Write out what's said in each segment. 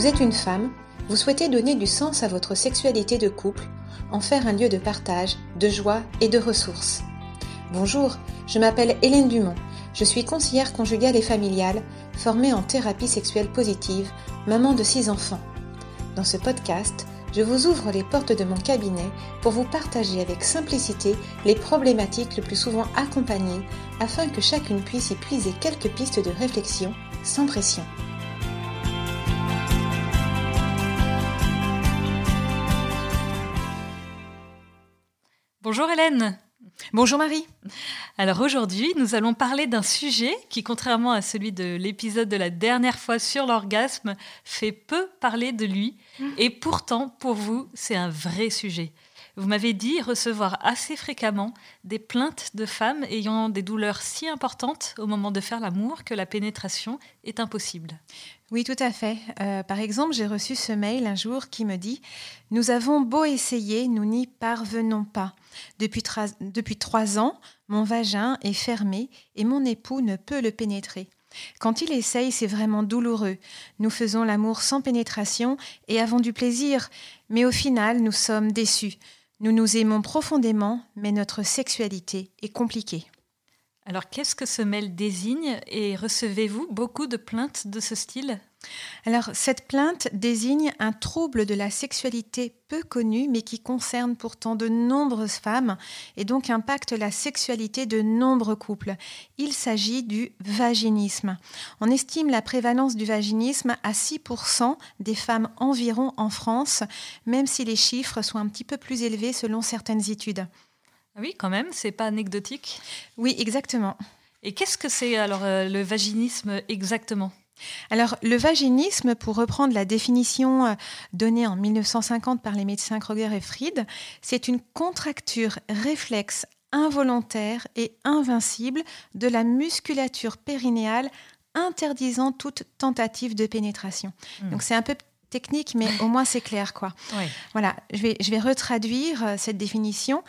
Vous êtes une femme, vous souhaitez donner du sens à votre sexualité de couple, en faire un lieu de partage, de joie et de ressources. Bonjour, je m'appelle Hélène Dumont, je suis conseillère conjugale et familiale, formée en thérapie sexuelle positive, maman de six enfants. Dans ce podcast, je vous ouvre les portes de mon cabinet pour vous partager avec simplicité les problématiques le plus souvent accompagnées afin que chacune puisse y puiser quelques pistes de réflexion sans pression. Bonjour Hélène. Bonjour Marie. Alors aujourd'hui, nous allons parler d'un sujet qui, contrairement à celui de l'épisode de la dernière fois sur l'orgasme, fait peu parler de lui. Et pourtant, pour vous, c'est un vrai sujet. Vous m'avez dit recevoir assez fréquemment des plaintes de femmes ayant des douleurs si importantes au moment de faire l'amour que la pénétration est impossible. Oui, tout à fait. Euh, par exemple, j'ai reçu ce mail un jour qui me dit ⁇ Nous avons beau essayer, nous n'y parvenons pas. Depuis, depuis trois ans, mon vagin est fermé et mon époux ne peut le pénétrer. Quand il essaye, c'est vraiment douloureux. Nous faisons l'amour sans pénétration et avons du plaisir, mais au final, nous sommes déçus. Nous nous aimons profondément, mais notre sexualité est compliquée. Alors qu'est-ce que ce mail désigne et recevez-vous beaucoup de plaintes de ce style? Alors, cette plainte désigne un trouble de la sexualité peu connu, mais qui concerne pourtant de nombreuses femmes et donc impacte la sexualité de nombreux couples. Il s'agit du vaginisme. On estime la prévalence du vaginisme à 6% des femmes environ en France, même si les chiffres sont un petit peu plus élevés selon certaines études. Ah oui, quand même, c'est pas anecdotique? Oui, exactement. Et qu'est-ce que c'est alors euh, le vaginisme exactement? Alors, le vaginisme, pour reprendre la définition euh, donnée en 1950 par les médecins Kroger et Fried, c'est une contracture réflexe involontaire et invincible de la musculature périnéale interdisant toute tentative de pénétration. Hmm. Donc c'est un peu technique, mais au moins c'est clair. quoi. Voilà, je vais, je vais retraduire euh, cette définition.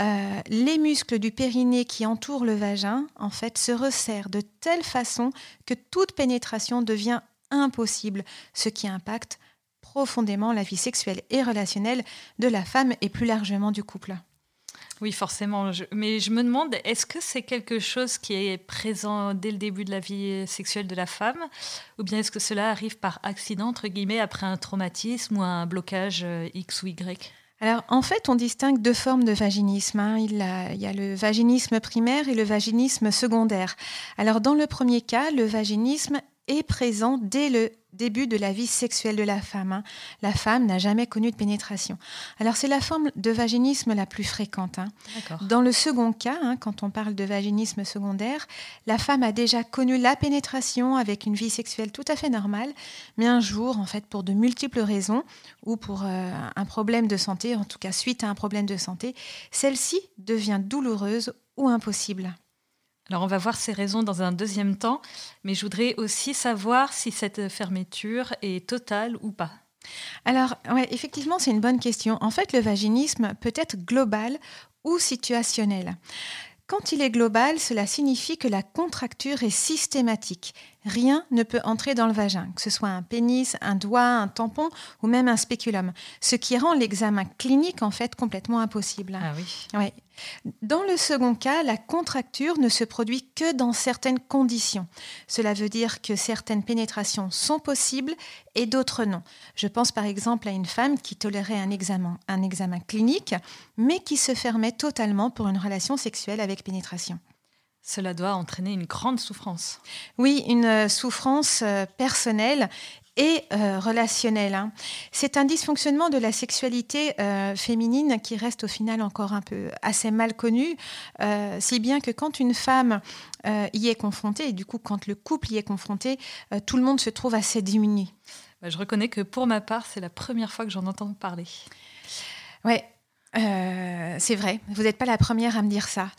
Euh, les muscles du périnée qui entourent le vagin, en fait, se resserrent de telle façon que toute pénétration devient impossible, ce qui impacte profondément la vie sexuelle et relationnelle de la femme et plus largement du couple. Oui, forcément. Mais je me demande, est-ce que c'est quelque chose qui est présent dès le début de la vie sexuelle de la femme Ou bien est-ce que cela arrive par accident, entre guillemets, après un traumatisme ou un blocage euh, X ou Y? Alors, en fait, on distingue deux formes de vaginisme. Hein. Il, il, y a le vaginisme primaire et le vaginisme secondaire. Alors, dans le premier cas, le vaginisme est présent dès le début de la vie sexuelle de la femme. Hein. La femme n'a jamais connu de pénétration. Alors c'est la forme de vaginisme la plus fréquente. Hein. Dans le second cas, hein, quand on parle de vaginisme secondaire, la femme a déjà connu la pénétration avec une vie sexuelle tout à fait normale, mais un jour, en fait, pour de multiples raisons ou pour euh, un problème de santé, en tout cas suite à un problème de santé, celle-ci devient douloureuse ou impossible. Alors on va voir ces raisons dans un deuxième temps, mais je voudrais aussi savoir si cette fermeture est totale ou pas. Alors, ouais, effectivement, c'est une bonne question. En fait, le vaginisme peut être global ou situationnel. Quand il est global, cela signifie que la contracture est systématique. Rien ne peut entrer dans le vagin, que ce soit un pénis, un doigt, un tampon ou même un spéculum, ce qui rend l'examen clinique en fait complètement impossible. Ah oui. Ouais. Dans le second cas, la contracture ne se produit que dans certaines conditions. Cela veut dire que certaines pénétrations sont possibles et d'autres non. Je pense par exemple à une femme qui tolérait un examen, un examen clinique, mais qui se fermait totalement pour une relation sexuelle avec pénétration. Cela doit entraîner une grande souffrance. Oui, une euh, souffrance euh, personnelle et euh, relationnelle. Hein. C'est un dysfonctionnement de la sexualité féminine qui reste au final encore un peu assez mal connu, si bien que quand une femme y est confrontée, et du coup quand le couple y est confronté, tout le monde se trouve assez diminué. Bah, je reconnais que pour ma part, c'est la première fois que j'en entends parler. Ouais, euh, c'est vrai, vous n'êtes pas la première à me dire ça.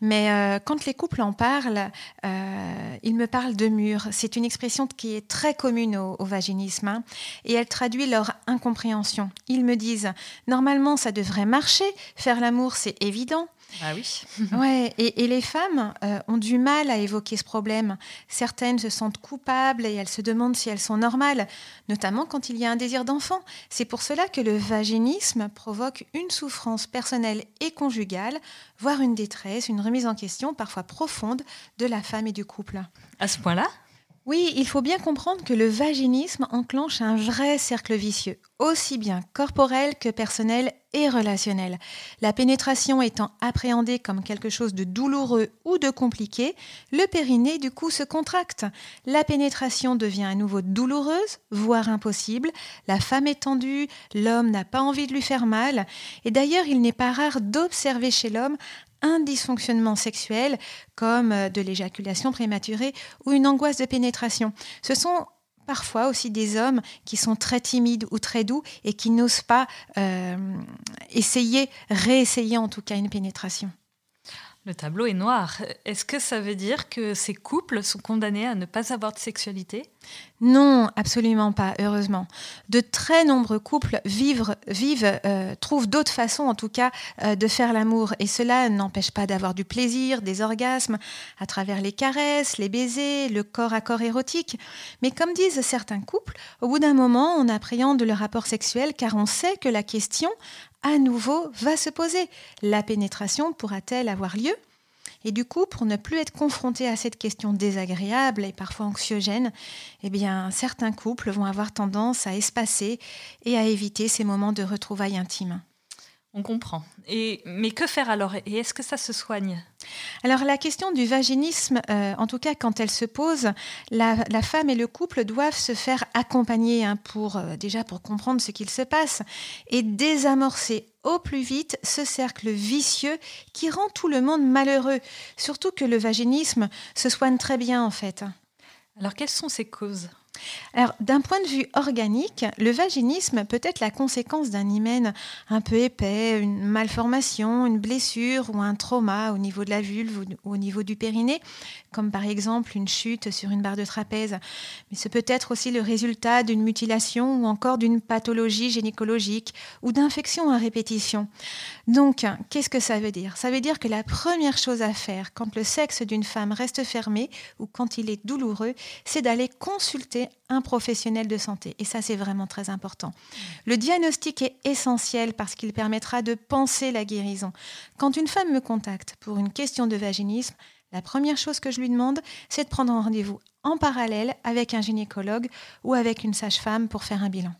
Mais euh, quand les couples en parlent, euh, ils me parlent de murs. C'est une expression qui est très commune au, vaginisme hein, et elle traduit leur incompréhension. Ils me disent, normalement ça devrait marcher, faire l'amour c'est évident. Ah oui. ouais, et, les femmes euh, ont du mal à évoquer ce problème. Certaines se sentent coupables et elles se demandent si elles sont normales, notamment quand il y a un désir d'enfant. C'est pour cela que le vaginisme provoque une souffrance personnelle et conjugale, voire une détresse, une remise en question parfois profonde de la femme et du couple. À ce point-là oui, il faut bien comprendre que le vaginisme enclenche un vrai cercle vicieux, aussi bien corporel que personnel et relationnel. La pénétration étant appréhendée comme quelque chose de douloureux ou de compliqué, le périnée du coup se contracte. La pénétration devient à nouveau douloureuse, voire impossible. La femme est tendue, l'homme n'a pas envie de lui faire mal. Et d'ailleurs, il n'est pas rare d'observer chez l'homme un dysfonctionnement sexuel comme euh, de l'éjaculation prématurée ou une angoisse de pénétration. Ce sont parfois aussi des hommes qui sont très timides ou très doux et qui n'osent pas euh, essayer, réessayer en tout cas une pénétration. Le tableau est noir. Est-ce que ça veut dire que ces couples sont condamnés à ne pas avoir de sexualité? Non, absolument pas, heureusement. De très nombreux couples vivent, euh, trouvent d'autres façons, en tout cas, euh, de faire l'amour. Et cela n'empêche pas d'avoir du plaisir, des orgasmes, à travers les caresses, les baisers, le corps à corps érotique. Mais comme disent certains couples, au bout d'un moment, on appréhende le rapport sexuel car on sait que la question à nouveau va se poser. La pénétration pourra-t-elle avoir lieu? Et du coup, pour ne plus être confronté à cette question désagréable et parfois anxiogène, eh bien, certains couples vont avoir tendance à espacer et à éviter ces moments de retrouvailles intimes. On comprend. Et, mais que faire alors? Et est-ce que ça se soigne? Alors la question du vaginisme, euh, en tout cas quand elle se pose, la, femme et le couple doivent se faire accompagner hein, pour euh, déjà pour comprendre ce qu'il se passe et désamorcer au plus vite ce cercle vicieux qui rend tout le monde malheureux. Surtout que le vaginisme se soigne très bien en fait. Alors quelles sont ces causes? Alors, d'un point de vue organique, le vaginisme peut être la conséquence d'un hymen un peu épais, une malformation, une blessure ou un trauma au niveau de la vulve ou au niveau du périnée, comme par exemple une chute sur une barre de trapèze. Mais ce peut être aussi le résultat d'une mutilation ou encore d'une pathologie gynécologique ou d'infection à répétition. Donc, qu'est-ce que ça veut dire? Ça veut dire que la première chose à faire quand le sexe d'une femme reste fermé ou quand il est douloureux, c'est d'aller consulter un professionnel de santé. Et ça, c'est vraiment très important. Le diagnostic est essentiel parce qu'il permettra de penser la guérison. Quand une femme me contacte pour une question de vaginisme, la première chose que je lui demande, c'est de prendre un rendez-vous en parallèle avec un gynécologue ou avec une sage-femme pour faire un bilan.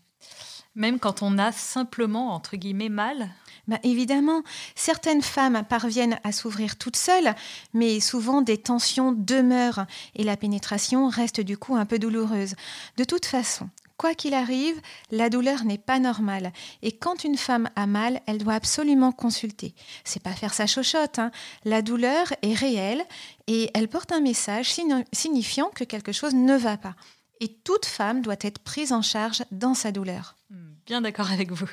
Même quand on a simplement, entre guillemets, mal bah, évidemment, certaines femmes parviennent à s'ouvrir toutes seules, mais souvent des tensions demeurent et la pénétration reste du coup un peu douloureuse. De toute façon, Quoi qu'il arrive, la douleur n'est pas normale. Et quand une femme a mal, elle doit absolument consulter. C'est pas faire sa chochotte. Hein. La douleur est réelle et elle porte un message signifiant que quelque chose ne va pas. Et toute femme doit être prise en charge dans sa douleur. Hmm, bien d'accord avec vous.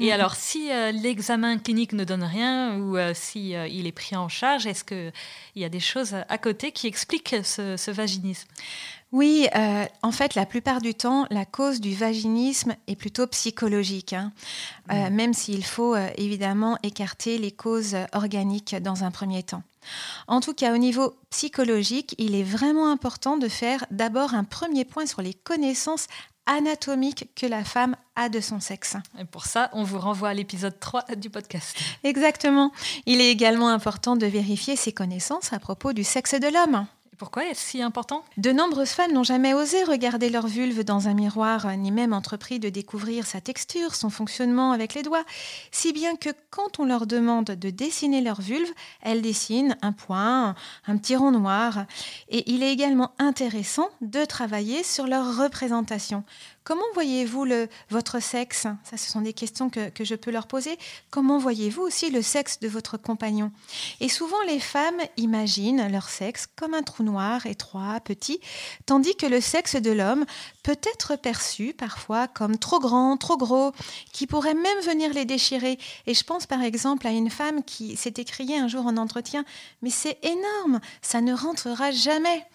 Et mhm. alors, si euh, l'examen clinique ne donne rien ou s'il euh, si euh, il est pris en charge, est-ce qu'il y a des choses à côté qui expliquent ce, vaginisme? Oui, en fait, la plupart du temps, la cause du vaginisme est plutôt psychologique, hein. mhm. même s'il faut évidemment écarter les causes organiques dans un premier temps. En tout cas, au niveau psychologique, il est vraiment important de faire d'abord un premier point sur les connaissances anatomique que la femme a de son sexe. Et pour ça, on vous renvoie à l'épisode 3 du podcast. Exactement. Il est également important de vérifier ses connaissances à propos du sexe de l'homme. Pourquoi est-ce si important? De nombreuses femmes n'ont jamais osé regarder leur vulve dans un miroir, ni même entrepris de découvrir sa texture, son fonctionnement avec les doigts, si bien que quand on leur demande de dessiner leur vulve, elles dessinent un point, un petit rond noir. Et il est également intéressant de travailler sur leur représentation. Comment voyez-vous votre sexe? Ça, ce sont des questions que, que je peux leur poser. Comment voyez-vous aussi le sexe de votre compagnon? Et souvent, les femmes imaginent leur sexe comme un trou noir, étroit, petit, tandis que le sexe de l'homme peut être perçu parfois comme trop grand, trop gros, qui pourrait même venir les déchirer. Et je pense par exemple à une femme qui s'est écriée un jour en entretien, mais c'est énorme, ça ne rentrera jamais.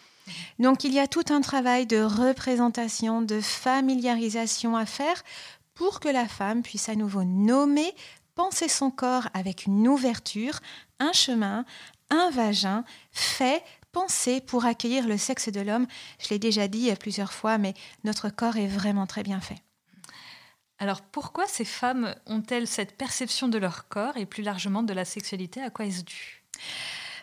Donc il y a tout un travail de représentation, de familiarisation à faire pour que la femme puisse à nouveau nommer penser son corps avec une ouverture, un chemin, un vagin fait pensé pour accueillir le sexe de l'homme. Je l'ai déjà dit plusieurs fois, mais notre corps est vraiment très bien fait. Alors pourquoi ces femmes ont-elles cette perception de leur corps et plus largement de la sexualité? À quoi est-ce dû?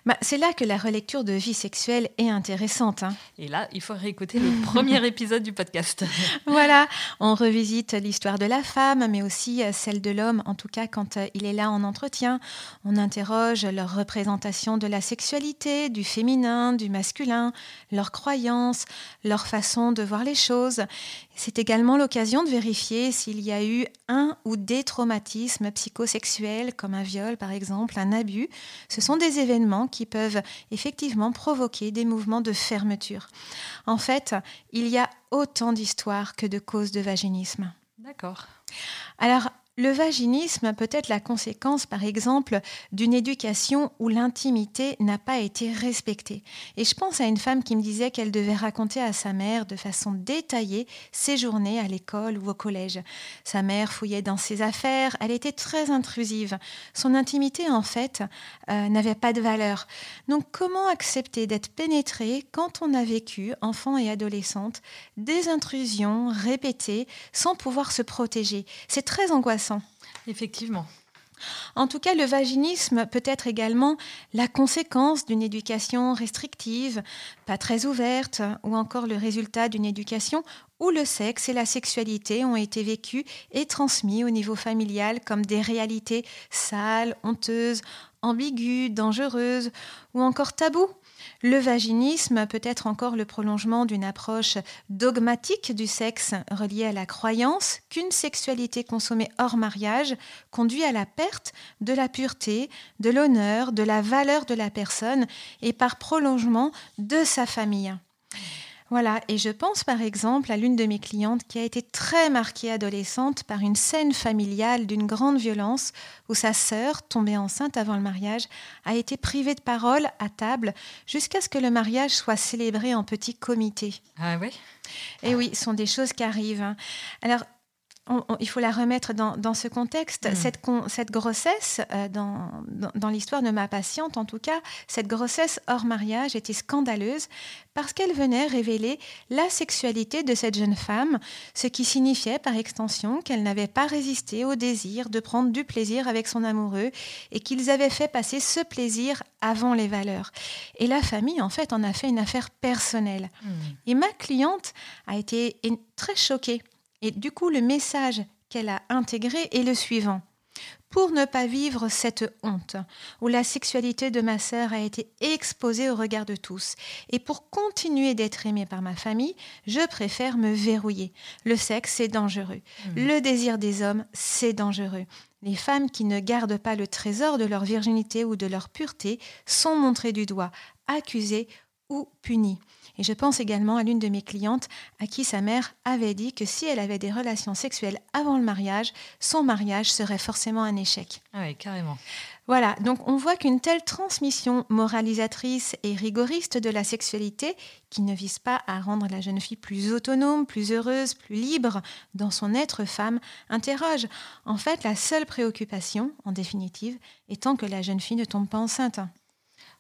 Bah, c'est là que la relecture de vie sexuelle est intéressante. Hein. Et là, il faut réécouter le premier épisode du podcast. voilà, on revisite l'histoire de la femme, mais aussi euh, celle de l'homme, en tout cas quand euh, il est là en entretien. On interroge leur représentation de la sexualité, du féminin, du masculin, leurs croyances, leur façon de voir les choses. C'est également l'occasion de vérifier s'il y a eu un ou des traumatismes psychosexuels, comme un viol par exemple, un abus. Ce sont des événements qui peuvent effectivement provoquer des mouvements de fermeture. En fait, il y a autant d'histoires que de causes de vaginisme. D'accord. Alors, le vaginisme peut être la conséquence, par exemple, d'une éducation où l'intimité n'a pas été respectée. Et je pense à une femme qui me disait qu'elle devait raconter à sa mère de façon détaillée ses journées à l'école ou au collège. Sa mère fouillait dans ses affaires, elle était très intrusive. Son intimité, en fait, euh, n'avait pas de valeur. Donc comment accepter d'être pénétré quand on a vécu, enfant et adolescente, des intrusions répétées sans pouvoir se protéger? C'est très angoissant Effectivement. En tout cas, le vaginisme peut être également la conséquence d'une éducation restrictive, pas très ouverte, ou encore le résultat d'une éducation où le sexe et la sexualité ont été vécus et transmis au niveau familial comme des réalités sales, honteuses, ambiguës, dangereuses, ou encore tabous. Le vaginisme peut être encore le prolongement d'une approche dogmatique du sexe reliée à la croyance qu'une sexualité consommée hors mariage conduit à la perte de la pureté, de l'honneur, de la valeur de la personne et par prolongement de sa famille. Voilà, et je pense par exemple à l'une de mes clientes qui a été très marquée adolescente par une scène familiale d'une grande violence où sa sœur, tombée enceinte avant le mariage, a été privée de parole à table jusqu'à ce que le mariage soit célébré en petit comité. Ah oui Et oui, ce sont des choses qui arrivent. Il faut la remettre dans, ce contexte. Mm. Cette, cette, grossesse, euh, dans, dans, l'histoire de ma patiente en tout cas, cette grossesse hors mariage était scandaleuse parce qu'elle venait révéler la sexualité de cette jeune femme, ce qui signifiait par extension qu'elle n'avait pas résisté au désir de prendre du plaisir avec son amoureux et qu'ils avaient fait passer ce plaisir avant les valeurs. Et la famille, en fait, en a fait une affaire personnelle. Mm. Et ma cliente a été très choquée et du coup, le message qu'elle a intégré est le suivant. Pour ne pas vivre cette honte, où la sexualité de ma sœur a été exposée au regard de tous, et pour continuer d'être aimée par ma famille, je préfère me verrouiller. Le sexe, c'est dangereux. Mmh. Le désir des hommes, c'est dangereux. Les femmes qui ne gardent pas le trésor de leur virginité ou de leur pureté sont montrées du doigt, accusées ou punies. Et je pense également à l'une de mes clientes à qui sa mère avait dit que si elle avait des relations sexuelles avant le mariage, son mariage serait forcément un échec. Ah oui, carrément. Voilà, donc on voit qu'une telle transmission moralisatrice et rigoriste de la sexualité, qui ne vise pas à rendre la jeune fille plus autonome, plus heureuse, plus libre dans son être femme, interroge. En fait, la seule préoccupation, en définitive, étant que la jeune fille ne tombe pas enceinte.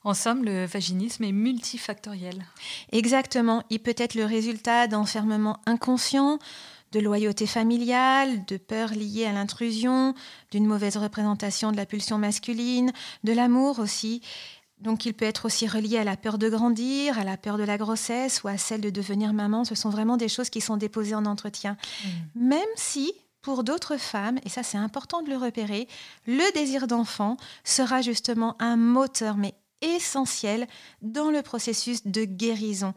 En somme, le vaginisme est multifactoriel. Exactement. Il peut être le résultat d'enfermement inconscient, de loyauté familiale, de peur liée à l'intrusion, d'une mauvaise représentation de la pulsion masculine, de l'amour aussi. Donc il peut être aussi relié à la peur de grandir, à la peur de la grossesse ou à celle de devenir maman. Ce sont vraiment des choses qui sont déposées en entretien. Mmh. Même si pour d'autres femmes, et ça c'est important de le repérer, le désir d'enfant sera justement un moteur, mais essentiel dans le processus de guérison.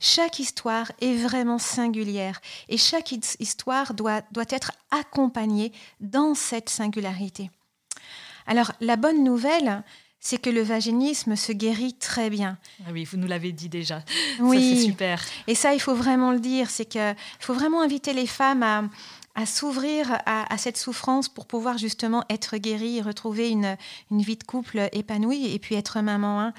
Chaque histoire est vraiment singulière et chaque histoire doit, doit être accompagnée dans cette singularité. Alors la bonne nouvelle, c'est que le vaginisme se guérit très bien. Ah oui, vous nous l'avez dit déjà. Oui. c'est super. Et ça, il faut vraiment le dire, c'est qu'il faut vraiment inviter les femmes à, à s'ouvrir à, cette souffrance pour pouvoir justement être guérie, retrouver une, vie de couple épanouie et puis être maman. Hein.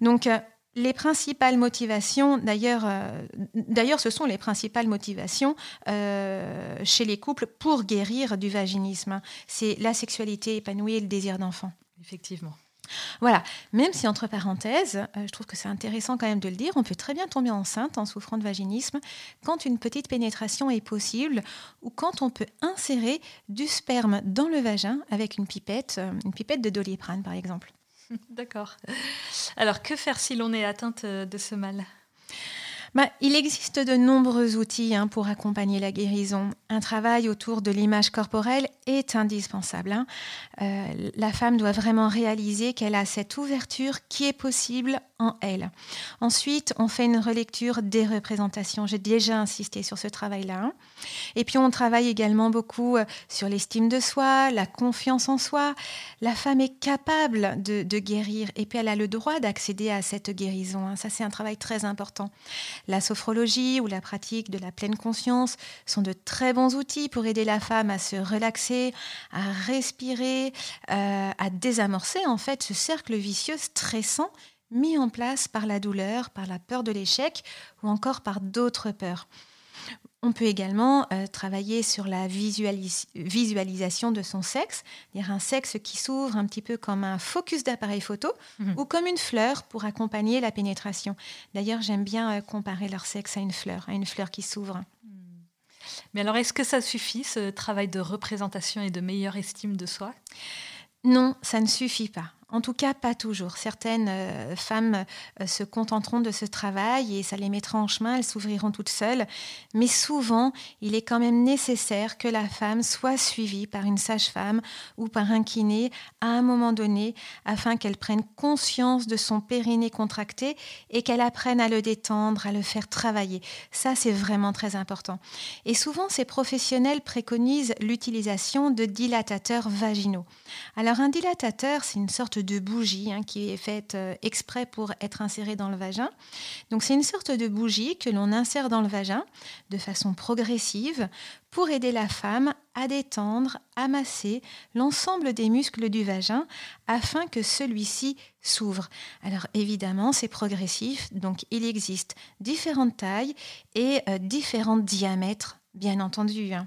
Donc, euh, les principales motivations, d'ailleurs, euh, d'ailleurs, ce sont les principales motivations euh, chez les couples pour guérir du vaginisme. C'est la sexualité épanouie et le désir d'enfant. Effectivement. Voilà, même si entre parenthèses, euh, je trouve que c'est intéressant quand même de le dire, on peut très bien tomber enceinte en souffrant de vaginisme quand une petite pénétration est possible ou quand on peut insérer du sperme dans le vagin avec une pipette, une pipette de doliprane par exemple. D'accord. Alors, que faire si l'on est atteinte euh, de ce mal? Bah, il existe de nombreux outils hein, pour accompagner la guérison. Un travail autour de l'image corporelle est indispensable. Hein. Euh, la femme doit vraiment réaliser qu'elle a cette ouverture qui est possible en elle. Ensuite, on fait une relecture des représentations. J'ai déjà insisté sur ce travail-là. Hein. Et puis, on travaille également beaucoup euh, sur l'estime de soi, la confiance en soi. La femme est capable de, de guérir et puis elle a le droit d'accéder à cette guérison. Ça, c'est un travail très important. La sophrologie ou la pratique de la pleine conscience sont de très bons outils pour aider la femme à se relaxer, à respirer, euh, à désamorcer en fait ce cercle vicieux stressant mis en place par la douleur, par la peur de l'échec ou encore par d'autres peurs. On peut également euh, travailler sur la visualisation de son sexe, dire un sexe qui s'ouvre un petit peu comme un focus d'appareil photo mhm. ou comme une fleur pour accompagner la pénétration. D'ailleurs, j'aime bien euh, comparer leur sexe à une fleur, à une fleur qui s'ouvre. Hmm. Mais alors, est-ce que ça suffit, ce travail de représentation et de meilleure estime de soi? Non, ça ne suffit pas. En tout cas, pas toujours. Certaines euh, femmes euh, se contenteront de ce travail et ça les mettra en chemin, elles s'ouvriront toutes seules. Mais souvent, il est quand même nécessaire que la femme soit suivie par une sage-femme ou par un kiné à un moment donné afin qu'elle prenne conscience de son périnée contracté et qu'elle apprenne à le détendre, à le faire travailler. Ça, c'est vraiment très important. Et souvent, ces professionnels préconisent l'utilisation de dilatateurs vaginaux. Alors, un dilatateur, c'est une sorte de bougie hein, qui est faite euh, exprès pour être insérée dans le vagin. Donc c'est une sorte de bougie que l'on insère dans le vagin de façon progressive pour aider la femme à détendre, à masser l'ensemble des muscles du vagin afin que celui-ci s'ouvre. Alors évidemment, c'est progressif, donc il existe différentes tailles et euh, différents diamètres, bien entendu. Hein.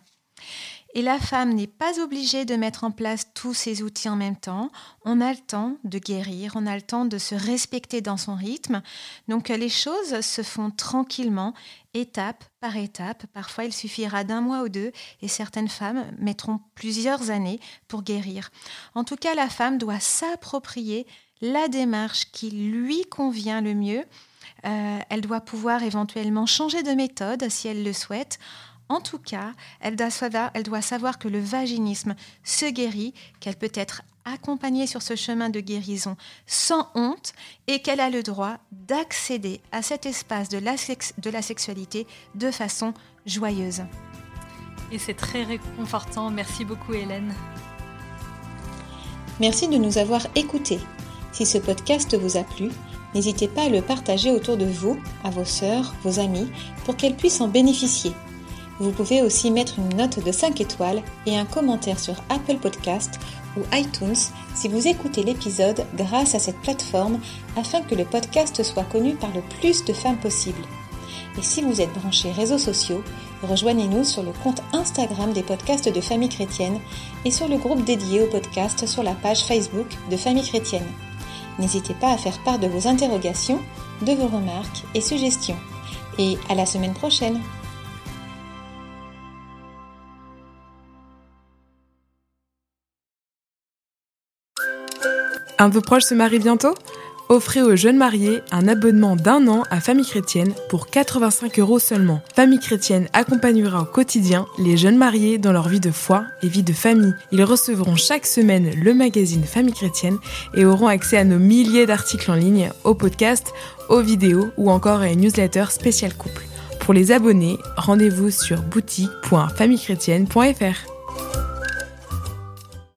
Et la femme n'est pas obligée de mettre en place tous ces outils en même temps. On a le temps de guérir, on a le temps de se respecter dans son rythme. Donc les choses se font tranquillement, étape par étape. Parfois il suffira d'un mois ou deux et certaines femmes mettront plusieurs années pour guérir. En tout cas, la femme doit s'approprier la démarche qui lui convient le mieux. Euh, elle doit pouvoir éventuellement changer de méthode si elle le souhaite en tout cas, elle doit, savoir, elle doit savoir que le vaginisme se guérit, qu'elle peut être accompagnée sur ce chemin de guérison sans honte et qu'elle a le droit d'accéder à cet espace de la, de la sexualité de façon joyeuse. Et c'est très réconfortant. Merci beaucoup Hélène. Merci de nous avoir écoutés. Si ce podcast vous a plu, n'hésitez pas à le partager autour de vous, à vos sœurs, vos amis, pour qu'elles puissent en bénéficier. Vous pouvez aussi mettre une note de 5 étoiles et un commentaire sur Apple Podcast ou iTunes si vous écoutez l'épisode grâce à cette plateforme afin que le podcast soit connu par le plus de femmes possible. Et si vous êtes branché réseaux sociaux, rejoignez-nous sur le compte Instagram des podcasts de Famille Chrétienne et sur le groupe dédié au podcast sur la page Facebook de Famille Chrétienne. N'hésitez pas à faire part de vos interrogations, de vos remarques et suggestions. Et à la semaine prochaine Un peu proche se marie bientôt? Offrez aux jeunes mariés un abonnement d'un an à Famille Chrétienne pour 85 euros seulement. Famille Chrétienne accompagnera au quotidien les jeunes mariés dans leur vie de foi et vie de famille. Ils recevront chaque semaine le magazine Famille Chrétienne et auront accès à nos milliers d'articles en ligne, aux podcasts, aux vidéos ou encore à une newsletter spéciale couple. Pour les abonnés, rendez-vous sur boutique.famillechrétienne.fr.